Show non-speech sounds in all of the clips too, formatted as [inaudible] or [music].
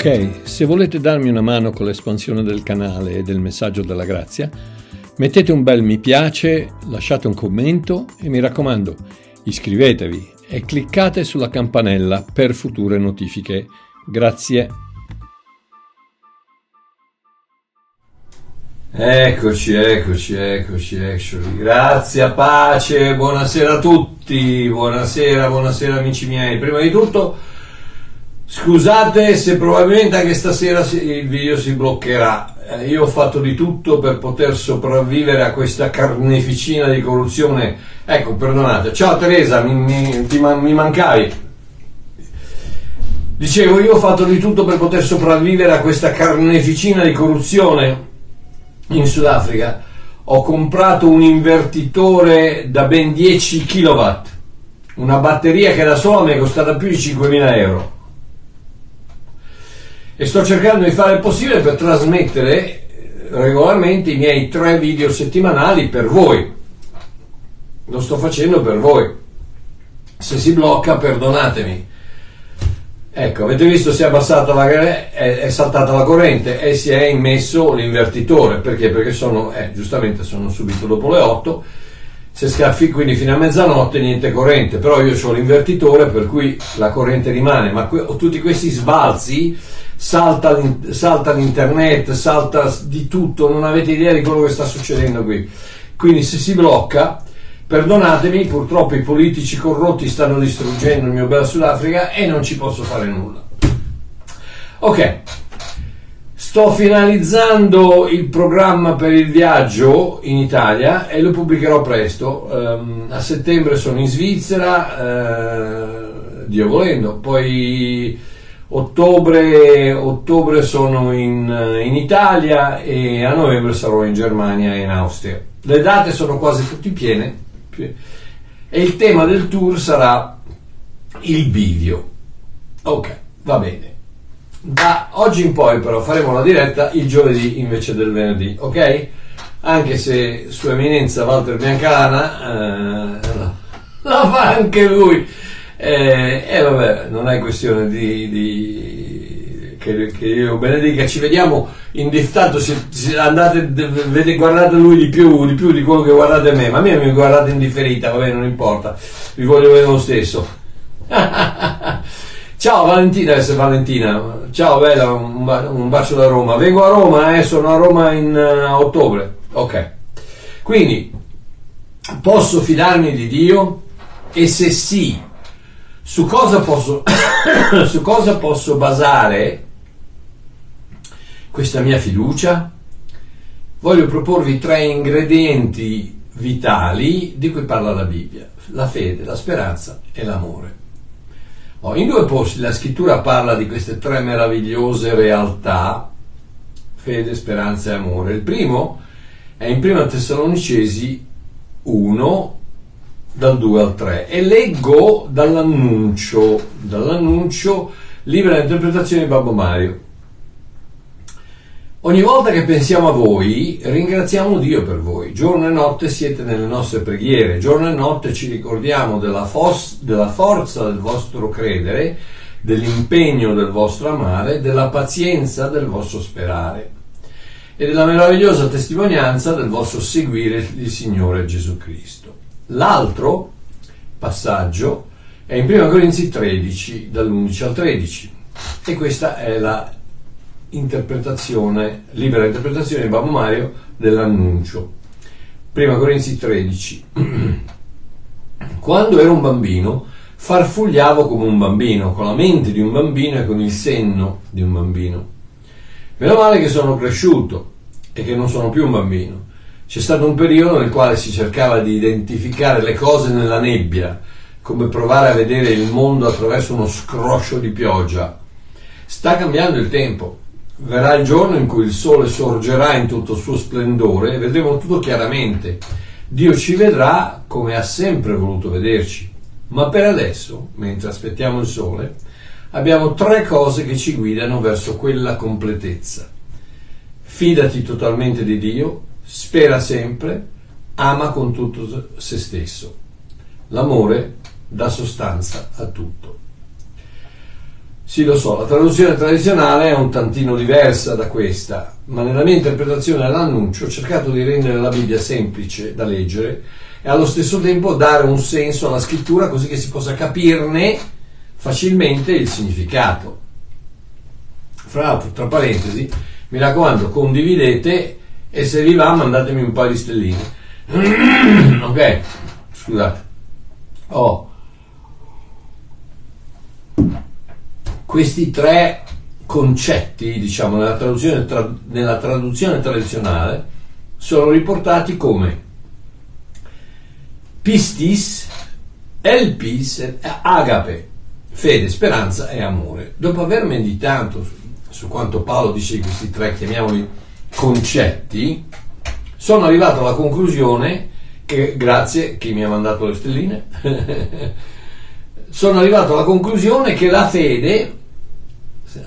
Ok, se volete darmi una mano con l'espansione del canale e del messaggio della grazia, mettete un bel mi piace, lasciate un commento e mi raccomando, iscrivetevi e cliccate sulla campanella per future notifiche. Grazie. Eccoci, eccoci, eccoci, eccoci. Grazie, pace, buonasera a tutti. Buonasera, buonasera amici miei. Prima di tutto, scusate se probabilmente anche stasera il video si bloccherà. Eh, io ho fatto di tutto per poter sopravvivere a questa carneficina di corruzione. Ecco, perdonate. Ciao Teresa, mi, mi, ti, mi mancavi. Dicevo, io ho fatto di tutto per poter sopravvivere a questa carneficina di corruzione in Sudafrica ho comprato un invertitore da ben 10 kW, una batteria che da sola mi è costata più di 5.000 euro. E sto cercando di fare il possibile per trasmettere eh, regolarmente i miei tre video settimanali per voi. Lo sto facendo per voi. Se si blocca, perdonatemi Ecco, avete visto si è abbassata la è, è saltata la corrente e si è immesso l'invertitore, perché? Perché sono, eh, giustamente sono subito dopo le 8, se scaffi quindi fino a mezzanotte niente corrente, però io ho l'invertitore per cui la corrente rimane, ma que- tutti questi sbalzi, salta, salta l'internet, salta di tutto, non avete idea di quello che sta succedendo qui. Quindi se si blocca Perdonatemi, purtroppo i politici corrotti stanno distruggendo il mio bel Sudafrica e non ci posso fare nulla. Ok, sto finalizzando il programma per il viaggio in Italia e lo pubblicherò presto. Um, a settembre sono in Svizzera, uh, Dio volendo, poi ottobre, ottobre sono in, in Italia e a novembre sarò in Germania e in Austria. Le date sono quasi tutte piene e il tema del tour sarà il bivio. Ok, va bene. Da oggi in poi però faremo la diretta il giovedì invece del venerdì, ok? Anche se Sua Eminenza Walter Biancalana eh, la fa anche lui. E eh, eh, vabbè, non è questione di, di che, che io benedica, ci vediamo in dittato se, se andate, vede, guardate lui di più, di più di quello che guardate me, ma a me mi guardate in differita, vabbè non importa, vi voglio vedere lo stesso. [laughs] Ciao Valentina, adesso Valentina, ciao bella, un, un, bacio da Roma, vengo a Roma, eh, sono a Roma in uh, ottobre, ok. Quindi, posso fidarmi di Dio? E se sì, su cosa posso, [coughs] su cosa posso basare questa mia fiducia, voglio proporvi tre ingredienti vitali di cui parla la Bibbia, la fede, la speranza e l'amore. In due posti la scrittura parla di queste tre meravigliose realtà, fede, speranza e amore. Il primo è in 1 Tessalonicesi 1, dal 2 al 3, e leggo dall'annuncio, dall'annuncio libera interpretazione di Babbo Mario. Ogni volta che pensiamo a voi, ringraziamo Dio per voi. Giorno e notte siete nelle nostre preghiere, giorno e notte ci ricordiamo della, fos- della forza del vostro credere, dell'impegno del vostro amare, della pazienza del vostro sperare e della meravigliosa testimonianza del vostro seguire il Signore Gesù Cristo. L'altro passaggio è in 1 Corinzi 13, dall'11 al 13, e questa è la interpretazione, libera interpretazione di Babbo Mario dell'annuncio. Prima Corinzi 13. [clears throat] Quando ero un bambino, farfugliavo come un bambino, con la mente di un bambino e con il senno di un bambino. Meno male che sono cresciuto e che non sono più un bambino. C'è stato un periodo nel quale si cercava di identificare le cose nella nebbia, come provare a vedere il mondo attraverso uno scroscio di pioggia. Sta cambiando il tempo verrà il giorno in cui il sole sorgerà in tutto il suo splendore e vedremo tutto chiaramente. Dio ci vedrà come ha sempre voluto vederci. Ma per adesso, mentre aspettiamo il sole, abbiamo tre cose che ci guidano verso quella completezza. Fidati totalmente di Dio, spera sempre, ama con tutto se stesso. L'amore dà sostanza a tutto. Sì, lo so, la traduzione tradizionale è un tantino diversa da questa, ma nella mia interpretazione dell'annuncio ho cercato di rendere la Bibbia semplice da leggere e allo stesso tempo dare un senso alla scrittura così che si possa capirne facilmente il significato. Fra l'altro, tra parentesi, mi raccomando, condividete e se vi va mandatemi un paio di stelline. [clears throat] ok, scusate. Oh. Questi tre concetti, diciamo, nella traduzione, tra, nella traduzione tradizionale sono riportati come pistis, elpis agape, fede, speranza e amore. Dopo aver meditato su, su quanto Paolo dice di questi tre, chiamiamoli concetti, sono arrivato alla conclusione che, grazie chi mi ha mandato le stelline, [laughs] sono arrivato alla conclusione che la fede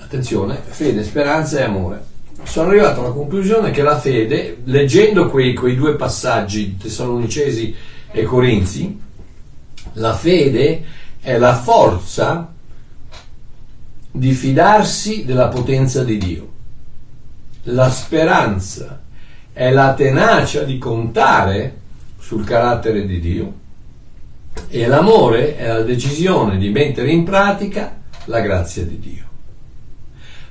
attenzione, fede, speranza e amore. Sono arrivato alla conclusione che la fede, leggendo quei, quei due passaggi, Tessalonicesi e Corinzi, la fede è la forza di fidarsi della potenza di Dio. La speranza è la tenacia di contare sul carattere di Dio e l'amore è la decisione di mettere in pratica la grazia di Dio.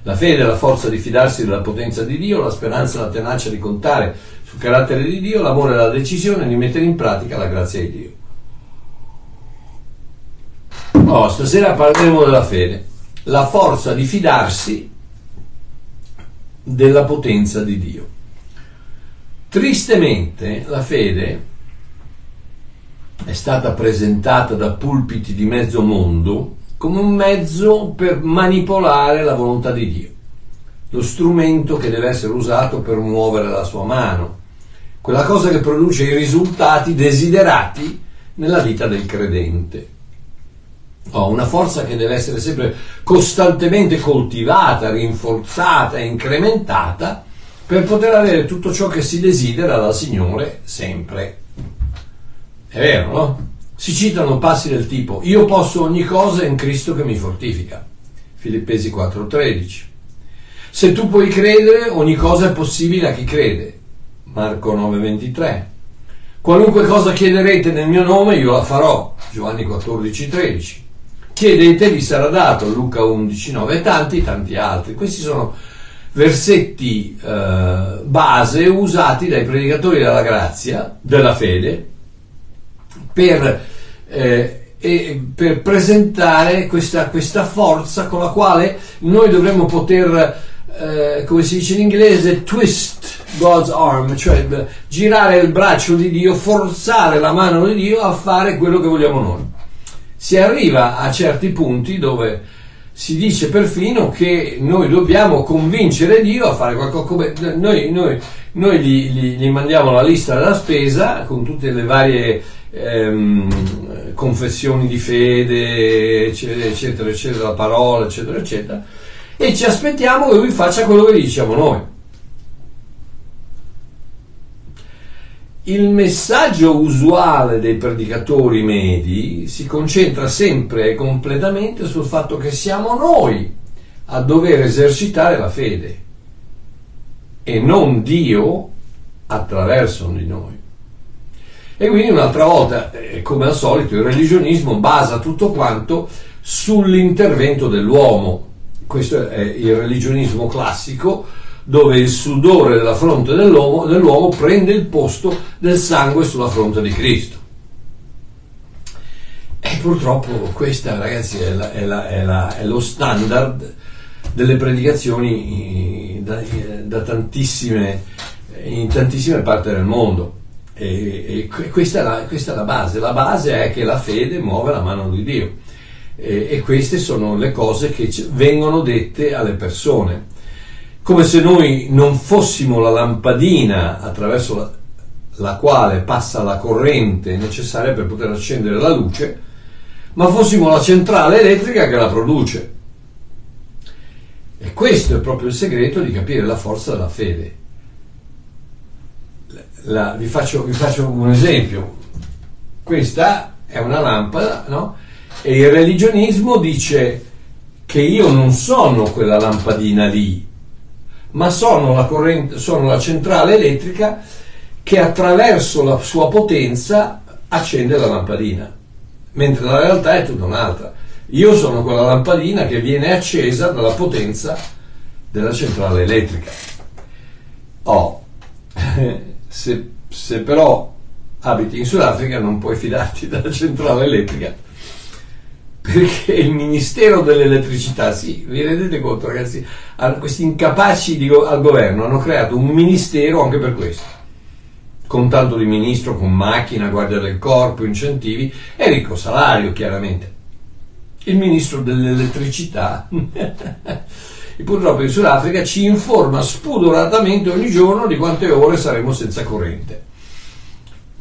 La fede è la forza di fidarsi della potenza di Dio, la speranza è la tenacia di contare sul carattere di Dio, l'amore è la decisione di mettere in pratica la grazia di Dio. Oh, stasera parleremo della fede, la forza di fidarsi della potenza di Dio. Tristemente la fede è stata presentata da pulpiti di mezzo mondo come un mezzo per manipolare la volontà di Dio, lo strumento che deve essere usato per muovere la sua mano, quella cosa che produce i risultati desiderati nella vita del credente. Ho una forza che deve essere sempre costantemente coltivata, rinforzata incrementata per poter avere tutto ciò che si desidera dal Signore sempre. È vero, no? si citano passi del tipo io posso ogni cosa in Cristo che mi fortifica. Filippesi 4:13. Se tu puoi credere, ogni cosa è possibile a chi crede. Marco 9:23. Qualunque cosa chiederete nel mio nome io la farò. Giovanni 14:13. Chiedete vi sarà dato. Luca 11:9 e tanti tanti altri. Questi sono versetti eh, base usati dai predicatori della grazia, della fede, per eh, per presentare questa, questa, forza con la quale noi dovremmo poter, eh, come si dice in inglese, twist God's arm, cioè girare il braccio di Dio, forzare la mano di Dio a fare quello che vogliamo noi. Si arriva a certi punti dove si dice perfino che noi dobbiamo convincere Dio a fare qualcosa. Noi, noi, noi gli, gli, gli mandiamo la lista della spesa con tutte le varie ehm, confessioni di fede, eccetera, eccetera, eccetera, parola, eccetera, eccetera, e ci aspettiamo che lui faccia quello che diciamo noi. Il messaggio usuale dei predicatori medi si concentra sempre e completamente sul fatto che siamo noi a dover esercitare la fede e non Dio attraverso di noi. E quindi un'altra volta, eh, come al solito, il religionismo basa tutto quanto sull'intervento dell'uomo. Questo è il religionismo classico, dove il sudore della fronte dell'uomo, dell'uomo prende il posto del sangue sulla fronte di Cristo. E purtroppo questa, ragazzi, è, la, è, la, è, la, è lo standard delle predicazioni eh, da, eh, da tantissime, in tantissime parti del mondo. E, e questa, è questa, è la, base, la base è che la fede muove la mano di Dio e, e queste sono le cose che vengono dette alle persone. Come se noi non fossimo la lampadina attraverso la, la quale passa la corrente necessaria per poter accendere la luce, ma fossimo la centrale elettrica che la produce. E questo è proprio il segreto di capire la forza della fede la, vi, faccio, vi, faccio, un esempio. Questa è una lampada, no? E il religionismo dice che io non sono quella lampadina lì, ma sono la, corrente, sono la centrale elettrica che attraverso la sua potenza accende la lampadina, mentre la realtà è tutta un'altra. Io sono quella lampadina che viene accesa dalla potenza della centrale elettrica. Oh, [laughs] se, se però abiti in Sudafrica non puoi fidarti della centrale elettrica perché il Ministero dell'Elettricità, sì, vi rendete conto ragazzi, questi incapaci di, al governo hanno creato un ministero anche per questo, con tanto di ministro, con macchina, guardia del corpo, incentivi e ricco salario chiaramente. Il ministro dell'elettricità, [laughs] purtroppo in Sudafrica, ci informa spudoratamente ogni giorno di quante ore saremo senza corrente.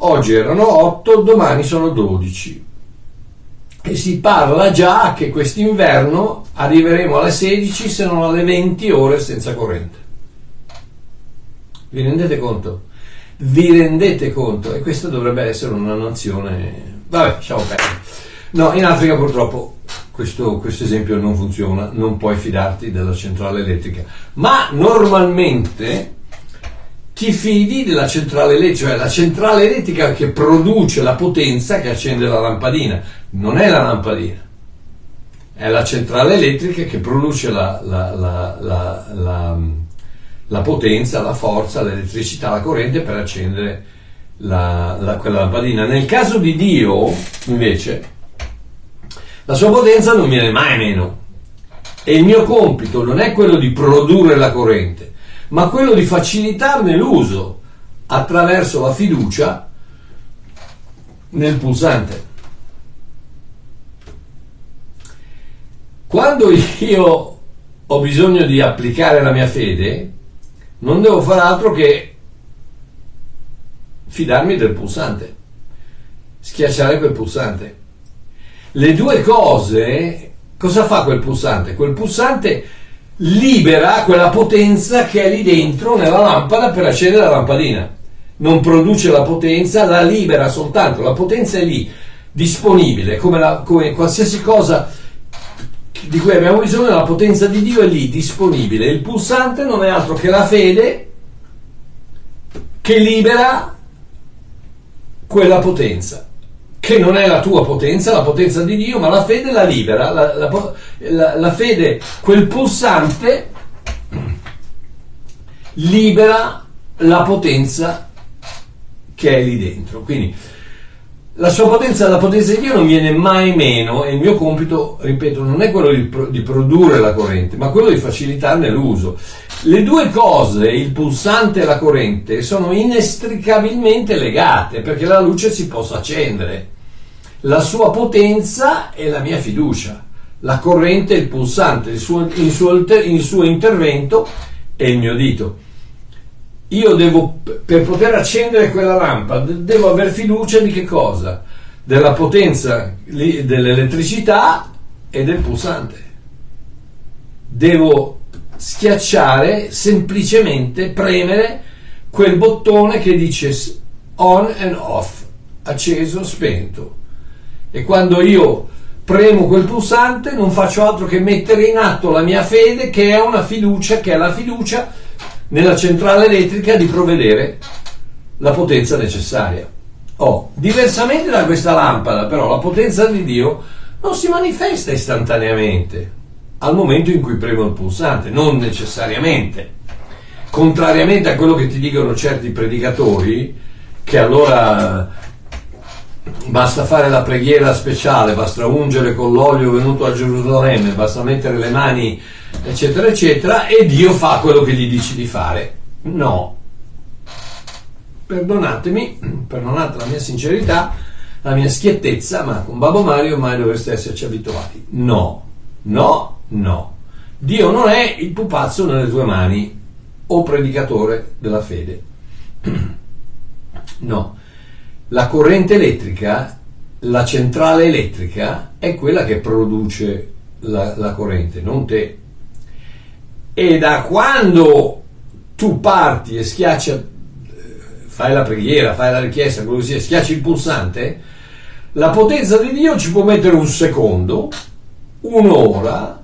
Oggi erano 8, domani sono 12 e si parla già che quest'inverno arriveremo alle 16 se non alle 20 ore senza corrente. Vi rendete conto? Vi rendete conto? E questa dovrebbe essere una nazione... Vabbè, lasciamo perdere. No, in Africa purtroppo questo, questo, esempio non funziona, non puoi fidarti della centrale elettrica. Ma normalmente ti fidi della centrale elettrica, cioè la centrale elettrica che produce la potenza che accende la lampadina, non è la lampadina, è la centrale elettrica che produce la, la, la, la potenza, la forza, l'elettricità, la corrente per accendere quella lampadina. Nel caso di Dio, invece, la sua potenza non viene mai meno. E il mio compito non è quello di produrre la corrente, ma quello di facilitarne l'uso attraverso la fiducia nel pulsante. Quando io ho bisogno di applicare la mia fede, non devo fare altro che fidarmi del pulsante, schiacciare quel pulsante. Le due cose, cosa fa quel pulsante? Quel pulsante libera quella potenza che è lì dentro nella lampada per accendere la lampadina. Non produce la potenza, la libera soltanto, la potenza è lì, disponibile, come, la, come qualsiasi cosa di cui abbiamo bisogno, la potenza di Dio è lì, disponibile. Il pulsante non è altro che la fede che libera quella potenza che non è la tua potenza, la potenza di Dio, ma la fede la libera, la, la, la, la fede, quel pulsante libera la potenza che è lì dentro. Quindi la sua potenza, la potenza di Dio non viene mai meno e il mio compito, ripeto, non è quello di, di produrre la corrente, ma quello di facilitarne l'uso. Le due cose, il pulsante e la corrente, sono inestricabilmente legate perché la luce si possa accendere. La sua potenza è la mia fiducia, la corrente è il pulsante, il suo, il suo, il suo intervento è il mio dito. Io devo, per poter accendere quella lampada, devo aver fiducia di che cosa? Della potenza dell'elettricità e del pulsante. Devo schiacciare, semplicemente premere quel bottone che dice on and off, acceso, spento. E quando io premo quel pulsante non faccio altro che mettere in atto la mia fede che è una fiducia, che è la fiducia nella centrale elettrica di provvedere la potenza necessaria. Oh, diversamente da questa lampada, però, la potenza di Dio non si manifesta istantaneamente al momento in cui premo il pulsante, non necessariamente. Contrariamente a quello che ti dicono certi predicatori, che allora basta fare la preghiera speciale, basta ungere con l'olio venuto a Gerusalemme, basta mettere le mani, eccetera, eccetera, e Dio fa quello che gli dici di fare. No. Perdonatemi, perdonate la mia sincerità, la mia schiettezza, ma con Babbo Mario mai dovreste esserci abituati. No, no, No, Dio non è il pupazzo nelle tue mani o predicatore della fede. [clears throat] No, la corrente elettrica, la centrale elettrica è quella che produce la, la corrente, non te. E da quando tu parti e schiacci, fai la preghiera, fai la richiesta, quello che sia, schiacci il pulsante, la potenza di Dio ci può mettere un secondo, un'ora,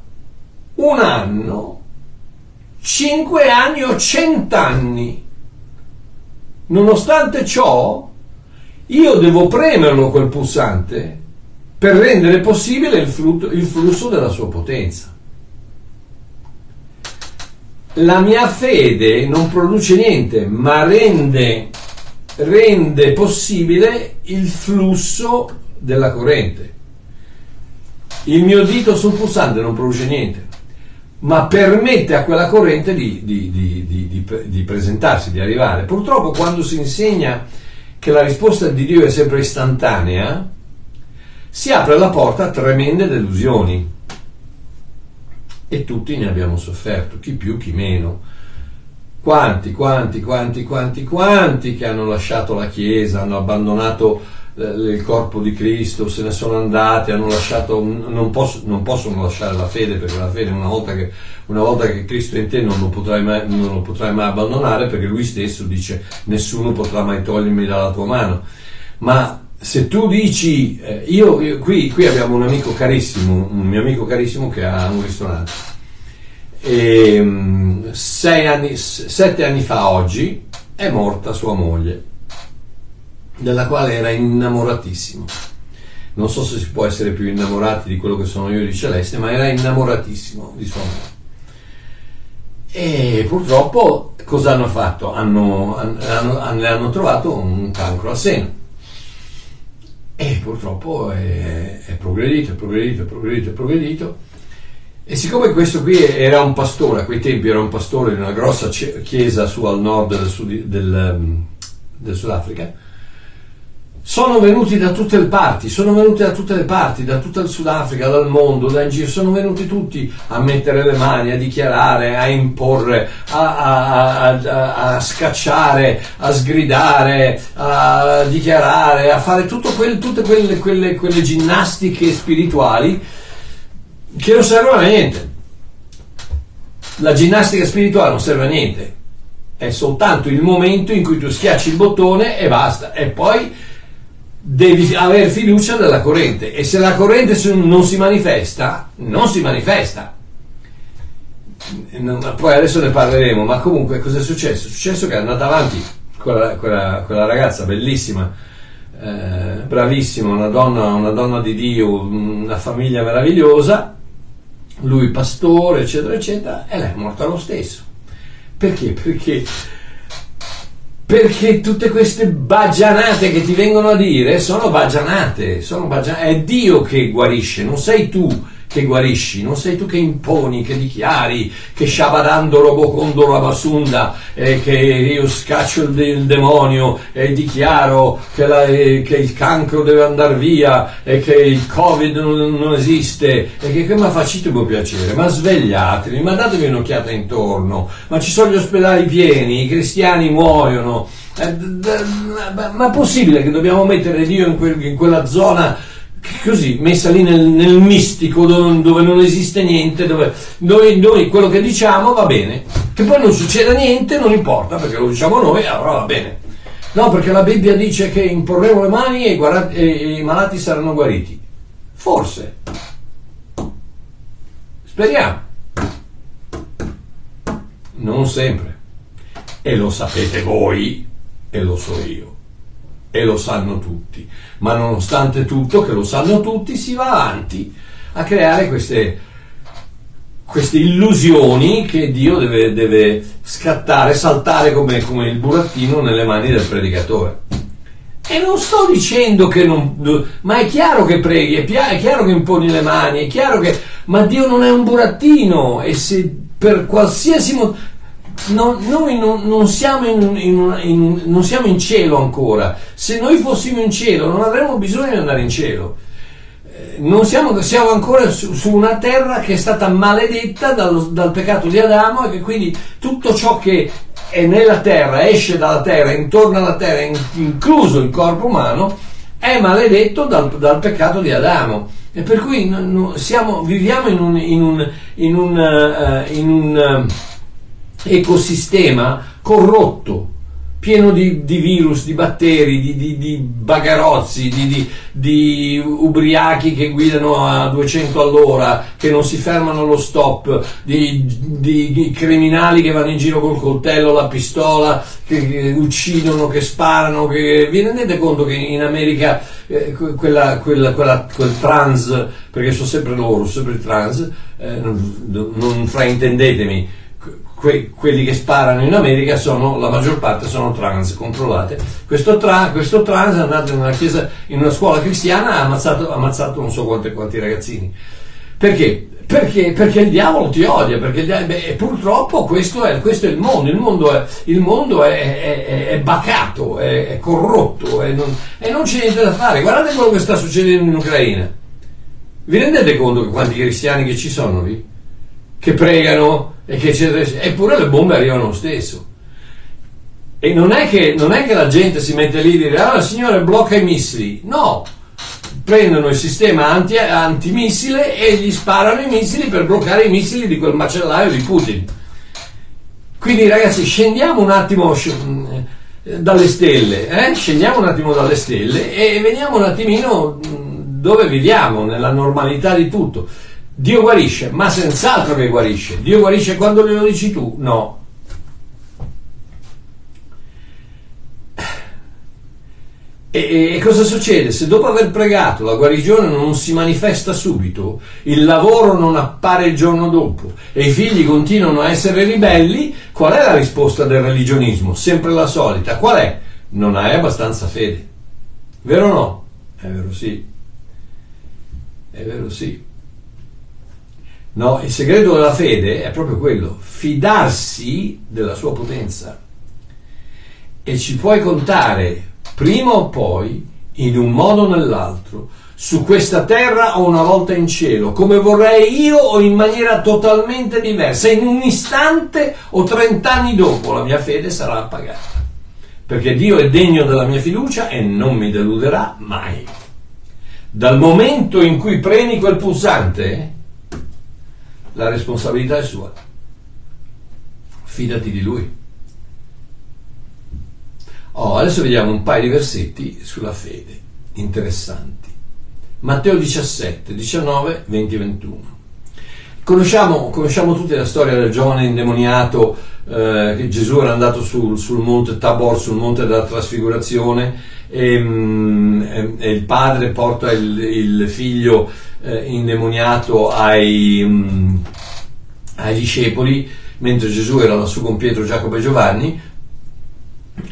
un anno, cinque anni o cent'anni. Nonostante ciò, io devo premerlo quel pulsante per rendere possibile il, frutto, il flusso della sua potenza. La mia fede non produce niente, ma rende, rende possibile il flusso della corrente. Il mio dito sul pulsante non produce niente, ma permette a quella corrente di, di, di, di, presentarsi, di arrivare. Purtroppo quando si insegna che la risposta di Dio è sempre istantanea, si apre la porta a tremende delusioni. E tutti ne abbiamo sofferto, chi più, chi meno. Quanti, quanti, quanti, quanti, quanti che hanno lasciato la Chiesa, hanno abbandonato eh, il corpo di Cristo, se ne sono andati, hanno lasciato, non, posso, non possono lasciare la fede, perché la fede una volta che, una volta che Cristo è in te non lo, potrai mai, non lo potrai mai abbandonare, perché lui stesso dice nessuno potrà mai togliermi dalla tua mano. Ma se tu dici, eh, io, io qui, qui, abbiamo un amico carissimo, un mio amico carissimo che ha un ristorante, e um, anni, sette anni fa oggi è morta sua moglie, della quale era innamoratissimo. Non so se si può essere più innamorati di quello che sono io di Celeste, ma era innamoratissimo di sua moglie. E purtroppo cosa hanno fatto? Hanno, hanno, hanno, hanno trovato un cancro al seno e purtroppo è, è progredito, è progredito, è progredito, è progredito. E siccome questo qui era un pastore, a quei tempi era un pastore in una grossa chiesa su al nord del, Sud, del, del Sudafrica, sono venuti da tutte le parti, sono venuti da tutte le parti, da tutto il Sudafrica, dal mondo, da in giro, sono venuti tutti a mettere le mani, a dichiarare, a imporre, a, a, a, a scacciare, a sgridare, a dichiarare, a fare quel, tutte quelle, quelle, quelle ginnastiche spirituali che non servono a niente. La ginnastica spirituale non serve a niente, è soltanto il momento in cui tu schiacci il bottone e basta, e poi devi avere fiducia nella corrente e se la corrente non si manifesta, non si manifesta. Poi adesso ne parleremo, ma comunque cosa è successo? È successo che è andata avanti quella, quella, quella ragazza bellissima, eh, bravissima, una donna, una donna di Dio, una famiglia meravigliosa, lui pastore, eccetera, eccetera, e lei è morta lo stesso. Perché? Perché perché tutte queste bagianate che ti vengono a dire sono bagianate, sono bagianate, è Dio che guarisce, non sei tu che guarisci, non sei tu che imponi, che dichiari, che Shabadando Robocondo Rabasunda, eh, che io scaccio il, il demonio e dichiaro che, la, eh, che, il cancro deve andare via e che il covid non, non esiste. E che, che mi facete un piacere, ma svegliatevi, ma datevi un'occhiata intorno, ma ci sono gli ospedali pieni, i cristiani muoiono, eh, ma è possibile che dobbiamo mettere Dio in, quel, in quella zona così messa lì nel, nel mistico dove, dove, non esiste niente, dove noi, noi, quello che diciamo va bene, che poi non succeda niente non importa perché lo diciamo noi, allora va bene. No, perché la Bibbia dice che imporremo le mani e, guarati, e i malati saranno guariti. Forse. Speriamo. Non sempre. E lo sapete voi e lo so io e lo sanno tutti, ma nonostante tutto, che lo sanno tutti, si va avanti a creare queste, queste illusioni che Dio deve, deve scattare, saltare come, come, il burattino nelle mani del predicatore. E non sto dicendo che non... ma è chiaro che preghi, è, è chiaro che imponi le mani, è chiaro che... ma Dio non è un burattino e se per qualsiasi motivo non, noi non, non, siamo in, in, in, non, siamo in, cielo ancora. Se noi fossimo in cielo non avremmo bisogno di andare in cielo. Eh, siamo, siamo ancora su, su, una terra che è stata maledetta dal, dal peccato di Adamo e che quindi tutto ciò che è nella terra, esce dalla terra, intorno alla terra, incluso il corpo umano, è maledetto dal, dal peccato di Adamo. E per cui siamo, viviamo in un, in un, in un, uh, in un uh, ecosistema corrotto, pieno di, di virus, di batteri, di, di, di bagarozzi, di, ubriachi che guidano a 200 all'ora, che non si fermano allo stop, di, criminali che vanno in giro col coltello, la pistola, che, che uccidono, che sparano. Che... Vi rendete conto che in America eh, quella, quella, quella, quel trans, perché sono sempre loro, sempre trans, eh, non, non fraintendetemi que- quelli che sparano in America sono, la maggior parte sono trans, controllate. Questo, tra- questo trans è andato in una, chiesa, in una scuola cristiana e ha ammazzato, ammazzato non so quanti, quanti ragazzini. Perché? Perché, perché, il diavolo ti odia, diavolo, beh, purtroppo questo è, questo è, il mondo, il mondo è, il mondo è, è, è bacato, è, corrotto non, e non c'è niente da fare. Guardate quello che sta succedendo in Ucraina. Vi rendete conto che quanti cristiani che ci sono lì? Che pregano, e che eppure le bombe arrivano lo stesso. E non è, che, non è che la gente si mette lì e dice, ah, signore, blocca i missili. No, prendono il sistema anti, antimissile e gli sparano i missili per bloccare i missili di quel macellaio di Putin. Quindi ragazzi, scendiamo un attimo eh, dalle stelle, eh? scendiamo un attimo dalle stelle e vediamo un attimino dove viviamo, nella normalità di tutto. Dio guarisce, ma senz'altro che guarisce. Dio guarisce quando glielo dici tu? No. E, e, cosa succede? Se dopo aver pregato la guarigione non si manifesta subito, il lavoro non appare il giorno dopo e i figli continuano a essere ribelli, qual è la risposta del religionismo? Sempre la solita. Qual è? Non hai abbastanza fede. Vero o no? È vero sì. È vero sì. No, il segreto della fede è proprio quello, fidarsi della sua potenza. E ci puoi contare prima o poi, in un modo o nell'altro, su questa terra o una volta in cielo, come vorrei io o in maniera totalmente diversa. In un istante o trent'anni dopo la mia fede sarà appagata. Perché Dio è degno della mia fiducia e non mi deluderà mai. Dal momento in cui premi quel pulsante, la responsabilità è sua. Fidati di lui. Oh, adesso vediamo un paio di versetti sulla fede, interessanti. Matteo 17, 19, 20 21. Conosciamo, conosciamo tutti la storia del giovane indemoniato eh, che Gesù era andato sul, sul, monte Tabor, sul monte della trasfigurazione e, mm, e, e il padre porta il, il figlio eh, indemoniato ai, um, ai discepoli, mentre Gesù era lassù con Pietro, Giacomo e Giovanni,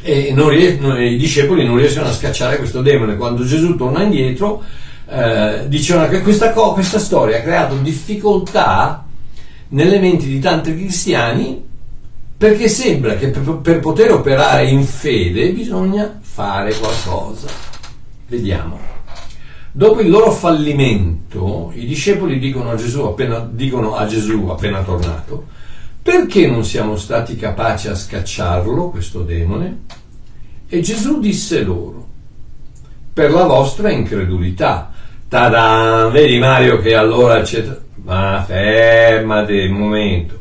e ries- i discepoli non riescono a scacciare questo demone. Quando Gesù torna indietro, eh, dicono che questa, co- questa storia ha creato difficoltà nelle menti di tanti cristiani perché sembra che per, per poter operare in fede bisogna fare qualcosa. Vediamo. Dopo il loro fallimento, i discepoli dicono a Gesù appena, dicono a Gesù appena tornato, perché non siamo stati capaci a scacciarlo, questo demone? E Gesù disse loro, per la vostra incredulità. Tada! Vedi Mario che allora c'è... Ma fermati un momento.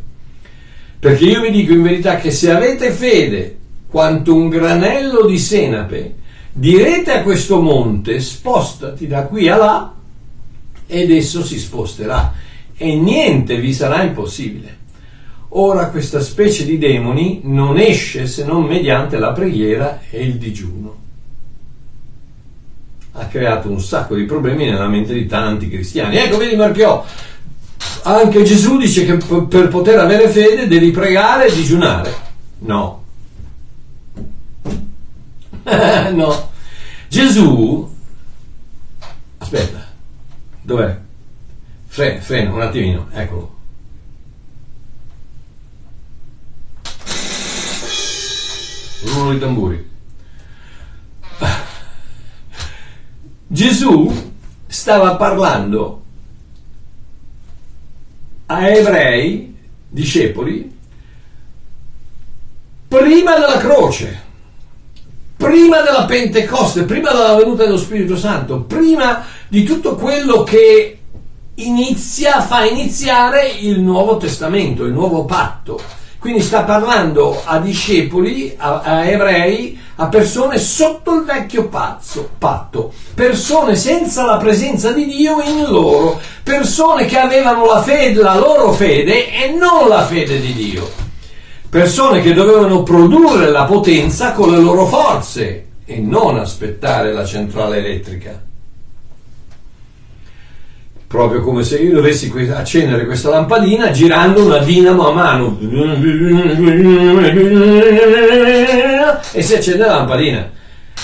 Perché io vi dico in verità che se avete fede quanto un granello di senape, direte a questo monte spostati da qui a là ed esso si sposterà e niente vi sarà impossibile. Ora questa specie di demoni non esce se non mediante la preghiera e il digiuno. Ha creato un sacco di problemi nella mente di tanti cristiani. Ecco, vedi Marchiò, anche Gesù dice che per poter avere fede devi pregare e digiunare. No, [laughs] no. Gesù, aspetta, dov'è? Frena, frena un attimino, eccolo. Rullo di tamburi. Gesù stava parlando a ebrei, discepoli, prima della croce prima della Pentecoste, prima della venuta dello Spirito Santo, prima di tutto quello che inizia, fa iniziare il Nuovo Testamento, il nuovo patto. Quindi sta parlando a discepoli, a, a ebrei, a persone sotto il vecchio pazzo, patto, persone senza la presenza di Dio in loro, persone che avevano la fede, la loro fede e non la fede di Dio, persone che dovevano produrre la potenza con le loro forze e non aspettare la centrale elettrica. Proprio come se io dovessi accendere questa lampadina girando una dinamo a mano. E si accende la lampadina.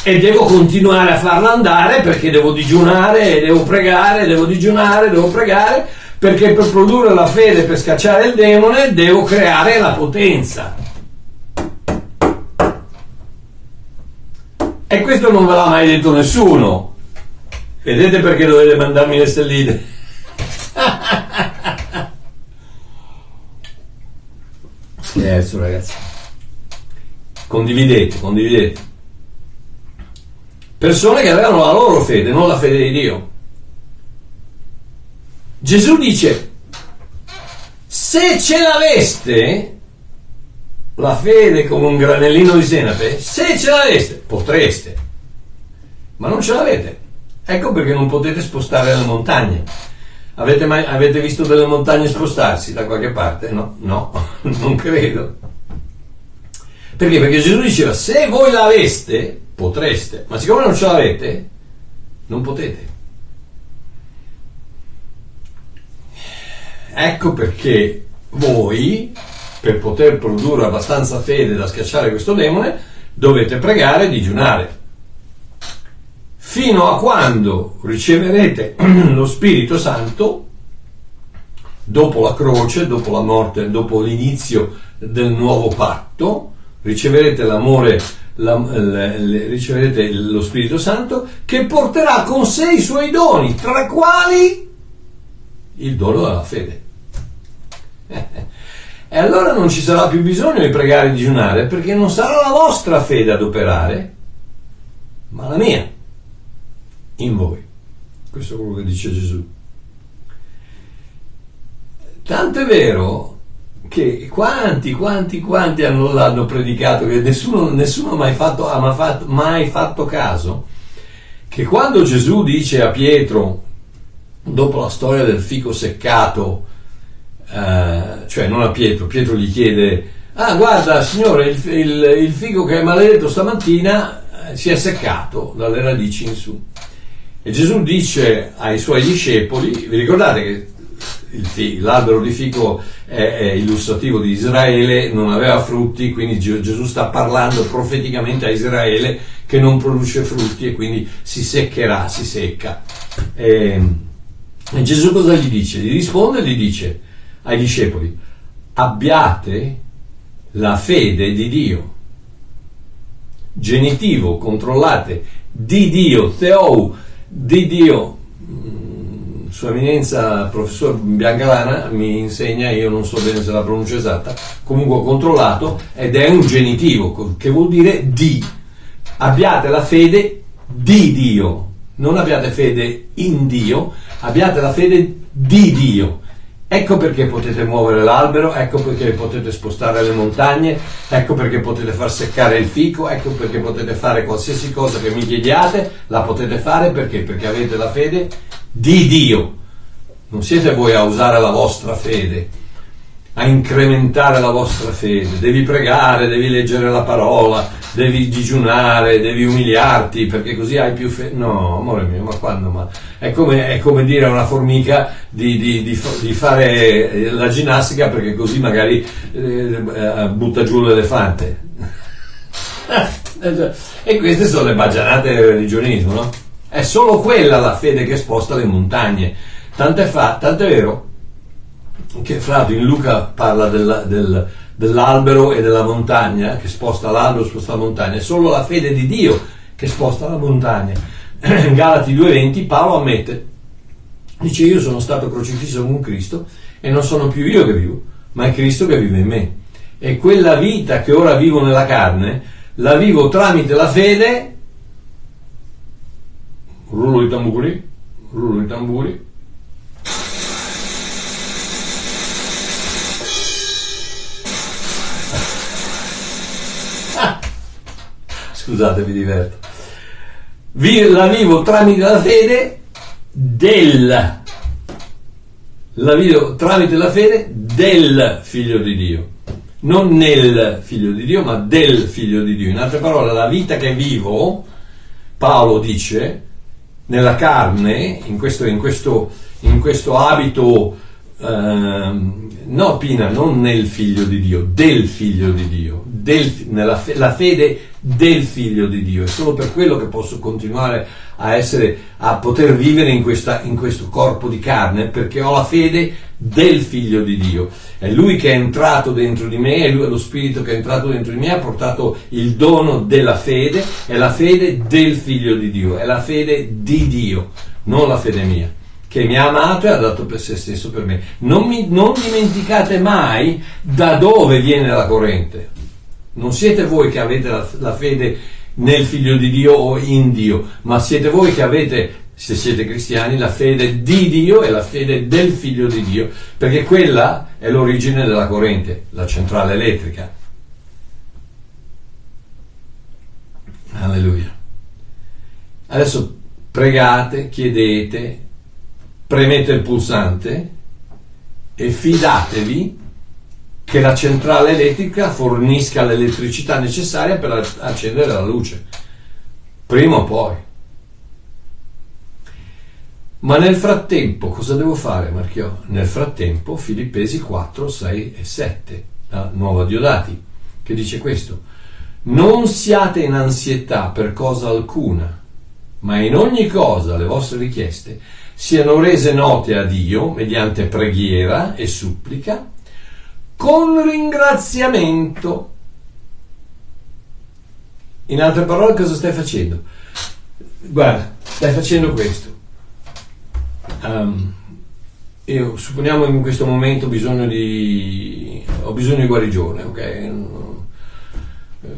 E devo continuare a farla andare perché devo digiunare, devo pregare, devo digiunare, devo pregare perché per produrre la fede, per scacciare il demone, devo creare la potenza. E questo non ve l'ha mai detto nessuno. Vedete perché dovete mandarmi le stelline? [laughs] adesso ragazzi condividete condividete persone che avevano la loro fede non la fede di Dio Gesù dice se ce l'aveste la fede come un granellino di senape se ce l'aveste potreste ma non ce l'avete ecco perché non potete spostare le montagne Avete, mai, avete visto delle montagne spostarsi da qualche parte? No, no, [laughs] non credo. Perché? Perché Gesù diceva, se voi l'aveste, potreste, ma siccome non ce l'avete, non potete. Ecco perché voi, per poter produrre abbastanza fede da schiacciare questo demone, dovete pregare e digiunare. Fino a quando riceverete [clears throat] lo Spirito Santo dopo la croce, dopo la morte, dopo l'inizio del nuovo patto, riceverete l'amore, la, le, le, riceverete lo Spirito Santo che porterà con sé i suoi doni, tra i quali il dono della fede. [laughs] E allora non ci sarà più bisogno di pregare e digiunare perché non sarà la vostra fede ad operare, ma la mia in voi. Questo è quello che dice Gesù. Tanto è vero che quanti, quanti, quanti hanno, l'hanno predicato, che nessuno, nessuno mai fatto, ha mai fatto, mai fatto caso, che quando Gesù dice a Pietro, dopo la storia del fico seccato, eh, cioè non a Pietro, Pietro gli chiede, ah guarda signore, il, il, il fico che è maledetto stamattina eh, si è seccato dalle radici in su. E Gesù dice ai suoi discepoli, vi ricordate che il, l'albero di fico è, è, illustrativo di Israele, non aveva frutti, quindi Gesù sta parlando profeticamente a Israele che non produce frutti e quindi si seccherà, si secca. E, e Gesù cosa gli dice? Gli risponde e gli dice ai discepoli, abbiate la fede di Dio. Genitivo, controllate, di Dio, Theou, di Dio. Mm, Sua Eminenza, professor Biancalana, mi insegna, io non so bene se la pronuncia esatta, comunque ho controllato, ed è un genitivo, che vuol dire di. Abbiate la fede di Dio, non abbiate fede in Dio, abbiate la fede di Dio. Ecco perché potete muovere l'albero, ecco perché potete spostare le montagne, ecco perché potete far seccare il fico, ecco perché potete fare qualsiasi cosa che mi chiediate, la potete fare perché? Perché avete la fede di Dio. Non siete voi a usare la vostra fede, a incrementare la vostra fede. Devi pregare, devi leggere la parola, devi digiunare, devi umiliarti perché così hai più fede. No, amore mio, ma quando? Ma è come, è come dire a una formica di, di, di, di, fare la ginnastica perché così magari eh, eh butta giù l'elefante. [laughs] e queste sono le baggianate del religionismo, no? È solo quella la fede che sposta le montagne. Tant'è, fa, vero che fra l'altro in Luca parla del, del dell'albero e della montagna, che sposta l'albero sposta la montagna, è solo la fede di Dio che sposta la montagna. In [clears throat] Galati 2.20 Paolo ammette, dice io sono stato crocifisso con Cristo e non sono più io che vivo, ma è Cristo che vive in me. E quella vita che ora vivo nella carne, la vivo tramite la fede, rullo di tamburi, rullo di tamburi, Scusate, mi diverto. La vivo tramite la fede del la vivo tramite la fede del figlio di Dio non nel figlio di Dio, ma del figlio di Dio. In altre parole, la vita che vivo, Paolo dice, nella carne, in questo, in questo, in questo abito, eh, no Pina, non nel figlio di Dio, del figlio di Dio, del, nella, la fede del figlio di Dio. È solo per quello che posso continuare a, essere, a poter vivere in, questa, in questo corpo di carne, perché ho la fede del figlio di Dio. È lui che è entrato dentro di me, è lui lo spirito che è entrato dentro di me, ha portato il dono della fede, è la fede del figlio di Dio, è la fede di Dio, non la fede mia che mi ha amato e ha dato per se stesso per me. Non, mi, non dimenticate mai da dove viene la corrente. Non siete voi che avete la, la fede nel figlio di Dio o in Dio, ma siete voi che avete se siete cristiani, la fede di Dio e la fede del figlio di Dio, perché quella è l'origine della corrente, la centrale elettrica. Alleluia. Adesso pregate, chiedete, premete il pulsante e fidatevi che la centrale elettrica fornisca l'elettricità necessaria per accendere la luce. Prima o poi. Ma nel frattempo cosa devo fare, Marchio? Nel frattempo Filippesi 4, 6 e 7, la nuova Diodati, che dice questo. Non siate in ansietà per cosa alcuna, ma in ogni cosa le vostre richieste siano rese note a Dio mediante preghiera e supplica con ringraziamento. In altre parole, cosa stai facendo? Guarda, stai facendo questo. Um, io supponiamo in questo momento ho bisogno di, ho bisogno di guarigione, ok?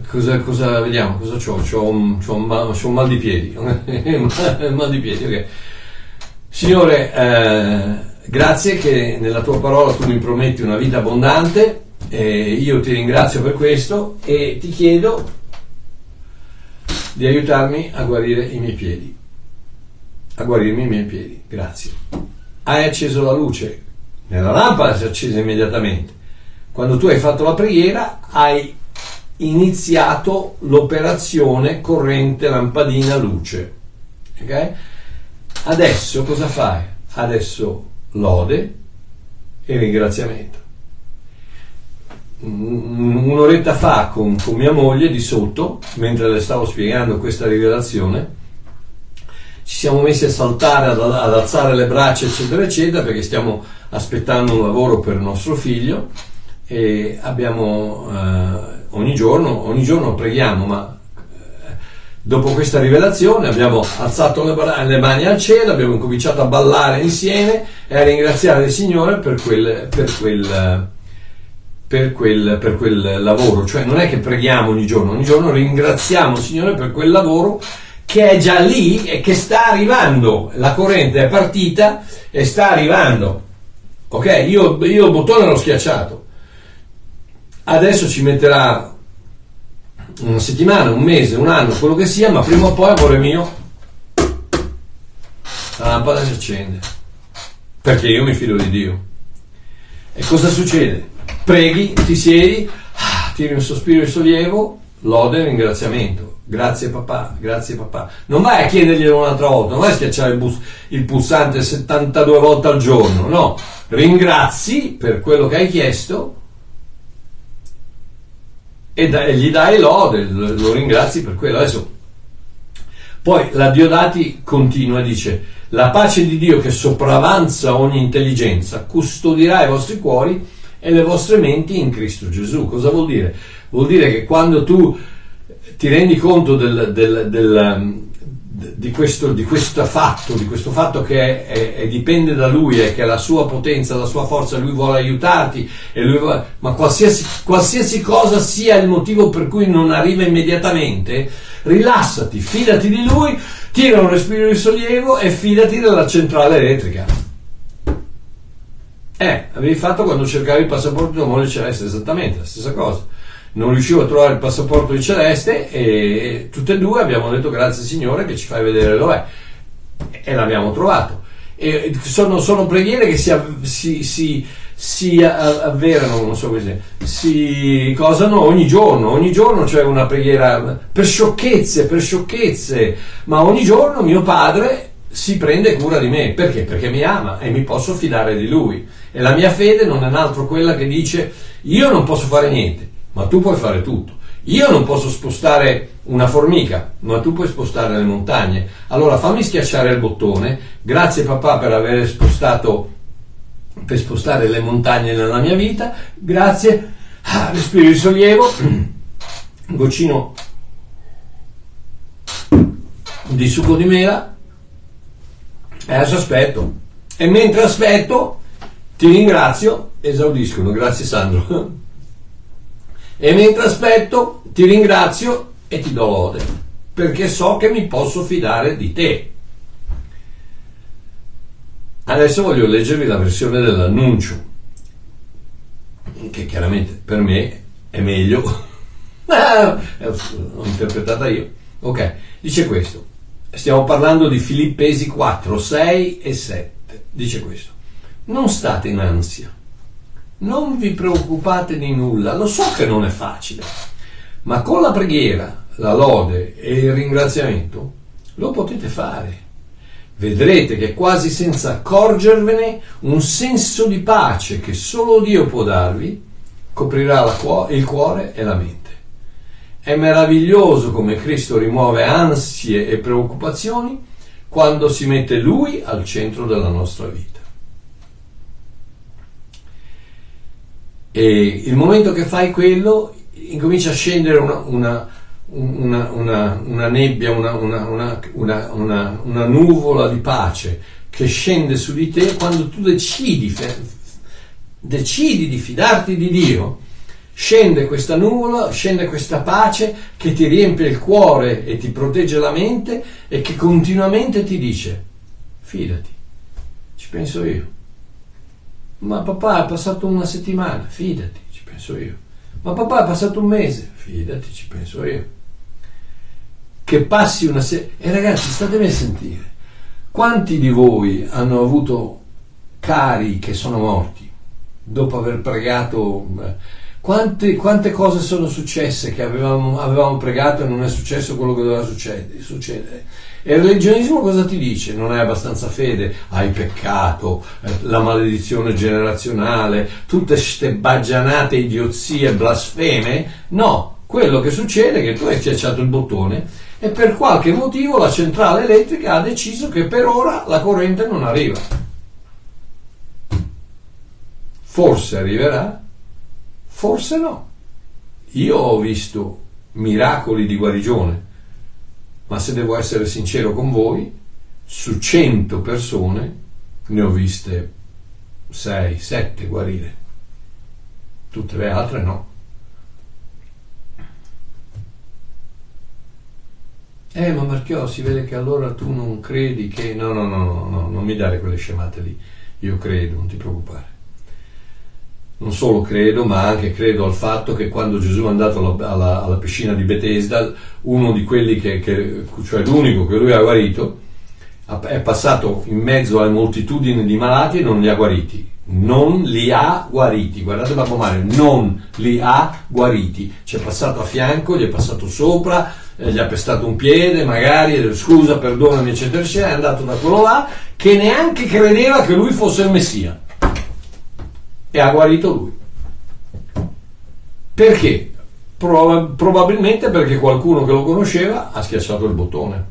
Cosa, cosa vediamo? Cosa ho? C'ho un, un, un mal di piedi, [laughs] mal di piedi, ok? Signore, eh, Grazie che nella tua parola tu mi prometti una vita abbondante, eh, io ti ringrazio per questo e ti chiedo di aiutarmi a guarire i miei piedi, a guarirmi i miei piedi. Grazie. Hai acceso la luce, nella lampada si è accesa immediatamente. Quando tu hai fatto la preghiera hai iniziato l'operazione corrente lampadina luce. Okay? Adesso cosa fai? Adesso lode e ringraziamento. Un'oretta fa con, con mia moglie di sotto, mentre le stavo spiegando questa rivelazione, ci siamo messi a saltare, ad, ad, alzare le braccia, eccetera, eccetera, perché stiamo aspettando un lavoro per nostro figlio e abbiamo eh, ogni giorno, ogni giorno preghiamo, ma Dopo questa rivelazione abbiamo alzato le, mani al cielo, abbiamo cominciato a ballare insieme e a ringraziare il Signore per quel, per quel, per quel, per quel lavoro. Cioè non è che preghiamo ogni giorno, ogni giorno ringraziamo il Signore per quel lavoro che è già lì e che sta arrivando. La corrente è partita e sta arrivando. Ok? Io, io il bottone l'ho schiacciato. Adesso ci metterà una settimana, un mese, un anno, quello che sia, ma prima o poi, amore mio, la lampada si accende. Perché io mi fido di Dio. E cosa succede? Preghi, ti siedi, ah, tiri un sospiro di sollievo, lode e ringraziamento. Grazie papà, grazie papà. Non vai a chiederglielo un'altra volta, non vai a schiacciare il, bus, il pulsante 72 volte al giorno, no. Ringrazi per quello che hai chiesto e, da, gli dai lode, lo, ringrazi per quello. Adesso, poi la Diodati continua dice: La pace di Dio che sopravanza ogni intelligenza custodirà i vostri cuori e le vostre menti in Cristo Gesù. Cosa vuol dire? Vuol dire che quando tu ti rendi conto del, del, del, di questo, di questo, fatto, di questo fatto che è, è, dipende da lui e che la sua potenza, la sua forza, lui vuole aiutarti, vuole, ma qualsiasi, qualsiasi cosa sia il motivo per cui non arriva immediatamente, rilassati, fidati di lui, tira un respiro di sollievo e fidati della centrale elettrica. Eh, avevi fatto quando cercavi il passaporto tua moglie c'era esattamente la stessa cosa. Non riuscivo a trovare il passaporto di Celeste e tutte e due abbiamo detto grazie Signore che ci fai vedere dov'è e l'abbiamo trovato. E sono, sono preghiere che si, si, si, si avverano, non so come si cosano ogni giorno, ogni giorno c'è una preghiera per sciocchezze, per sciocchezze, ma ogni giorno mio padre si prende cura di me, perché? Perché mi ama e mi posso fidare di lui. E la mia fede non è altro quella che dice io non posso fare niente, ma tu puoi fare tutto. Io non posso spostare una formica, ma tu puoi spostare le montagne. Allora fammi schiacciare il bottone. Grazie papà per aver spostato per spostare le montagne nella mia vita. Grazie. Ah, respiro di sollievo. Un [clears throat] goccino di succo di mela. E adesso aspetto. E mentre aspetto, ti ringrazio. Esaudiscono. Grazie Sandro. [laughs] E mentre aspetto, ti ringrazio e ti do lode, perché so che mi posso fidare di te. Adesso voglio leggervi la versione dell'annuncio, che chiaramente per me è meglio. [laughs] L'ho interpretata io. Ok, dice questo. Stiamo parlando di Filippesi 4, 6 e 7. Dice questo. Non state in ansia non vi preoccupate di nulla, lo so che non è facile, ma con la preghiera, la lode e il ringraziamento lo potete fare. Vedrete che quasi senza accorgervene un senso di pace che solo Dio può darvi coprirà il cuore e la mente. È meraviglioso come Cristo rimuove ansie e preoccupazioni quando si mette Lui al centro della nostra vita. E il momento che fai quello incomincia a scendere una, una, una, una nebbia, una, nuvola di pace che scende su di te quando tu decidi, decidi di fidarti di Dio. Scende questa nuvola, scende questa pace che ti riempie il cuore e ti protegge la mente e che continuamente ti dice fidati, ci penso io. Ma papà è passato una settimana, fidati, ci penso io. Ma papà è passato un mese, fidati, ci penso io. Che passi una settimana. E ragazzi, statemi a sentire. Quanti di voi hanno avuto cari che sono morti dopo aver pregato? Quante, quante cose sono successe che avevamo, avevamo, pregato e non è successo quello che doveva succedere? E il religionismo cosa ti dice? Non hai abbastanza fede, hai peccato, eh, la maledizione generazionale, tutte queste baggianate, idiozie, blasfeme? No, quello che succede è che tu hai schiacciato il bottone e per qualche motivo la centrale elettrica ha deciso che per ora la corrente non arriva. Forse arriverà, forse no. Io ho visto miracoli di guarigione ma se devo essere sincero con voi, su 100 persone ne ho viste 6, 7 guarire, tutte le altre no. Eh, ma Marchiò, si vede che allora tu non credi che... No, no, no, no, no, non mi dare quelle scemate lì. Io credo, non ti preoccupare non solo credo, ma anche credo al fatto che quando Gesù è andato alla, alla, alla piscina di Bethesda, uno di quelli che, che, cioè l'unico che lui ha guarito, è passato in mezzo alle moltitudini di malati e non li ha guariti. Non li ha guariti, guardate Babbo Mario, non li ha guariti. Ci è passato a fianco, gli è passato sopra, eh, gli ha pestato un piede, magari, scusa, perdonami, eccetera, eccetera, è andato da quello là che neanche credeva che lui fosse il Messia e ha guarito lui. Perché? Prob- probabilmente perché qualcuno che lo conosceva ha schiacciato il bottone,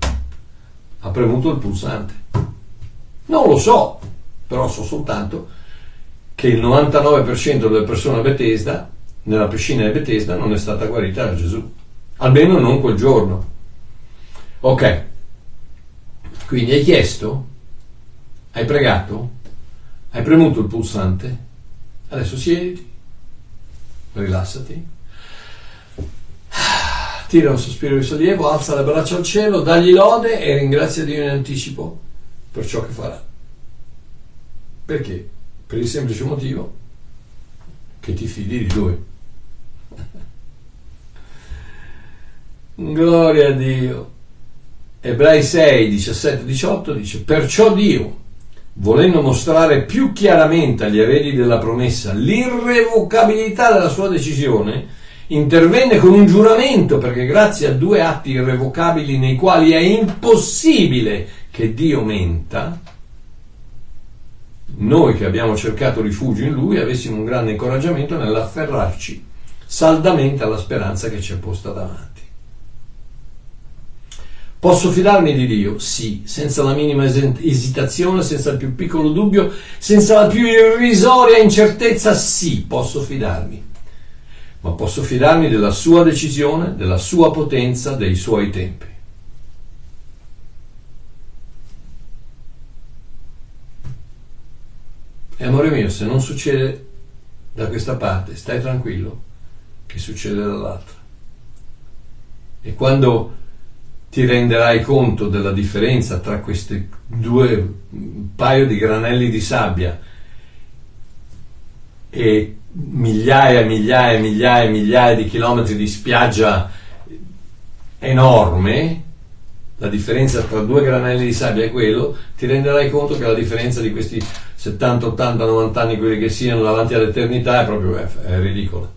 ha premuto il pulsante. Non lo so, però so soltanto che il 99% delle persone a Bethesda, nella piscina di Bethesda, non è stata guarita da Gesù. Almeno non quel giorno. Ok, quindi hai chiesto, hai pregato, hai premuto il pulsante Adesso siediti, rilassati, tira un sospiro di sollievo, alza le braccia al cielo, dagli lode e ringrazia Dio in anticipo per ciò che farà. Perché? Per il semplice motivo che ti fidi di Lui. Gloria a Dio. Ebrei 6, 17, 18 dice, perciò Dio, volendo mostrare più chiaramente agli eredi della promessa l'irrevocabilità della sua decisione, intervenne con un giuramento perché grazie a due atti irrevocabili nei quali è impossibile che Dio menta, noi che abbiamo cercato rifugio in Lui avessimo un grande incoraggiamento nell'afferrarci saldamente alla speranza che ci è posta davanti. Posso fidarmi di Dio? Sì, senza la minima esitazione, senza il più piccolo dubbio, senza la più irrisoria incertezza, sì, posso fidarmi. Ma posso fidarmi della sua decisione, della sua potenza, dei suoi tempi. E amore mio, se non succede da questa parte, stai tranquillo che succede dall'altra. E quando ti renderai conto della differenza tra questi due paio di granelli di sabbia e migliaia e migliaia e migliaia e migliaia di chilometri di spiaggia enorme, la differenza tra due granelli di sabbia è quello, ti renderai conto che la differenza di questi 70, 80, 90 anni, quelli che siano davanti all'eternità, è proprio è, è ridicola.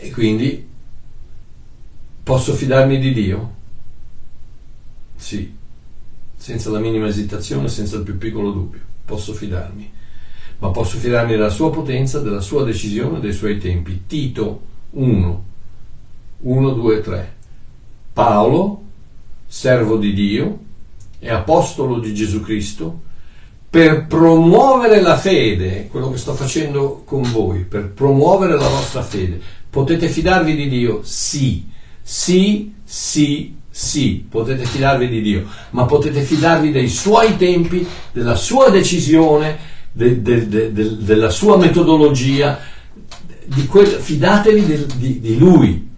E quindi posso fidarmi di Dio? Sì, senza la minima esitazione, senza il più piccolo dubbio. Posso fidarmi, ma posso fidarmi della sua potenza, della sua decisione, dei suoi tempi. Tito 1, 1, 2, 3. Paolo, servo di Dio e apostolo di Gesù Cristo, per promuovere la fede, quello che sto facendo con voi, per promuovere la vostra fede. Potete fidarvi di Dio? Sì, sì, sì, sì, potete fidarvi di Dio, ma potete fidarvi dei suoi tempi, della sua decisione, de, de, de, della sua metodologia, quel, fidatevi di, di Lui,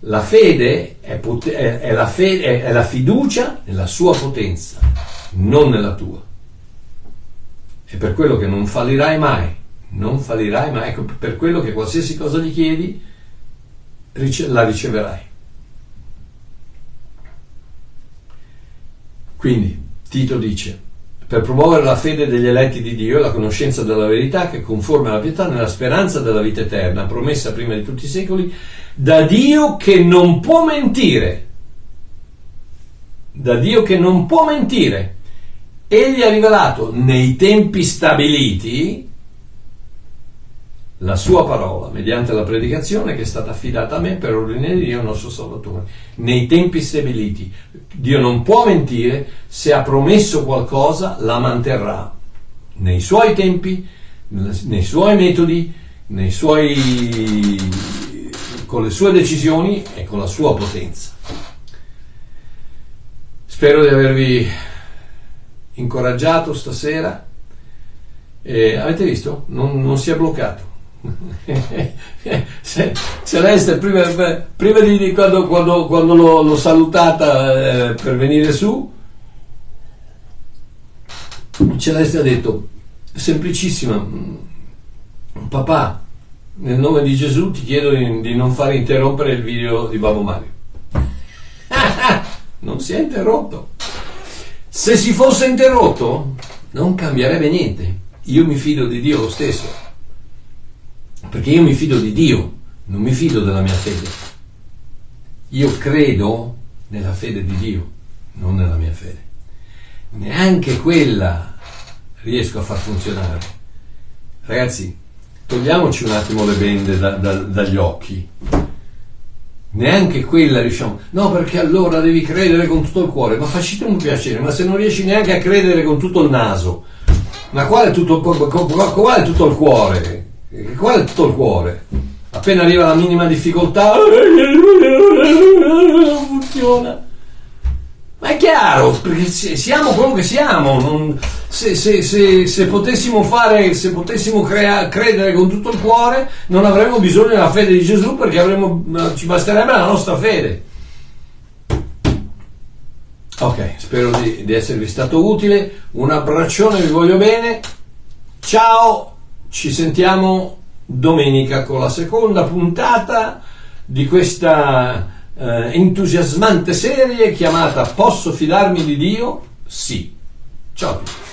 la fede è, è, è, la fede, è, la fiducia nella sua potenza, non nella tua. È per quello che non fallirai mai, non fallirai mai, ecco per quello che qualsiasi cosa gli chiedi la riceverai. Quindi Tito dice, per promuovere la fede degli eletti di Dio e la conoscenza della verità che conforme alla pietà nella speranza della vita eterna, promessa prima di tutti i secoli, da Dio che non può mentire. Da Dio che non può mentire. Egli ha rivelato nei tempi stabiliti la sua parola mediante la predicazione che è stata affidata a me per ordine di Dio il nostro Salvatore. Nei tempi stabiliti. Dio non può mentire, se ha promesso qualcosa la manterrà. Nei suoi tempi, nei suoi metodi, nei suoi con le sue decisioni e con la sua potenza. Spero di avervi incoraggiato stasera. E avete visto? Non, non si è bloccato. Celeste, prima, prima di quando, quando, quando l'ho, l'ho, salutata eh, per venire su, Celeste ha detto: Semplicissima, papà, nel nome di Gesù ti chiedo di, di non fare interrompere il video di Babbo Mario. [laughs] non si è interrotto. Se si fosse interrotto, non cambierebbe niente. Io mi fido di Dio lo stesso. Perché io mi fido di Dio, non mi fido della mia fede. Io credo nella fede di Dio, non nella mia fede. Neanche quella riesco a far funzionare. Ragazzi, togliamoci un attimo le bende da, da, dagli occhi. Neanche quella riusciamo. No, perché allora devi credere con tutto il cuore. Ma facite un piacere, ma se non riesci neanche a credere con tutto il naso, ma quale tutto, qual è tutto il cuore? Qual è tutto il cuore? Appena arriva la minima difficoltà, non [laughs] funziona. Ma è chiaro, perché siamo quello che siamo. Non, se, se, se, se, potessimo fare, se potessimo crea, credere con tutto il cuore, non avremmo bisogno della fede di Gesù perché avremmo, ci basterebbe la nostra fede. Ok, spero di, di esservi stato utile. Un abbraccione, vi voglio bene. Ciao, ci sentiamo domenica con la seconda puntata di questa eh, entusiasmante serie chiamata Posso fidarmi di Dio? Sì. Ciao a tutti.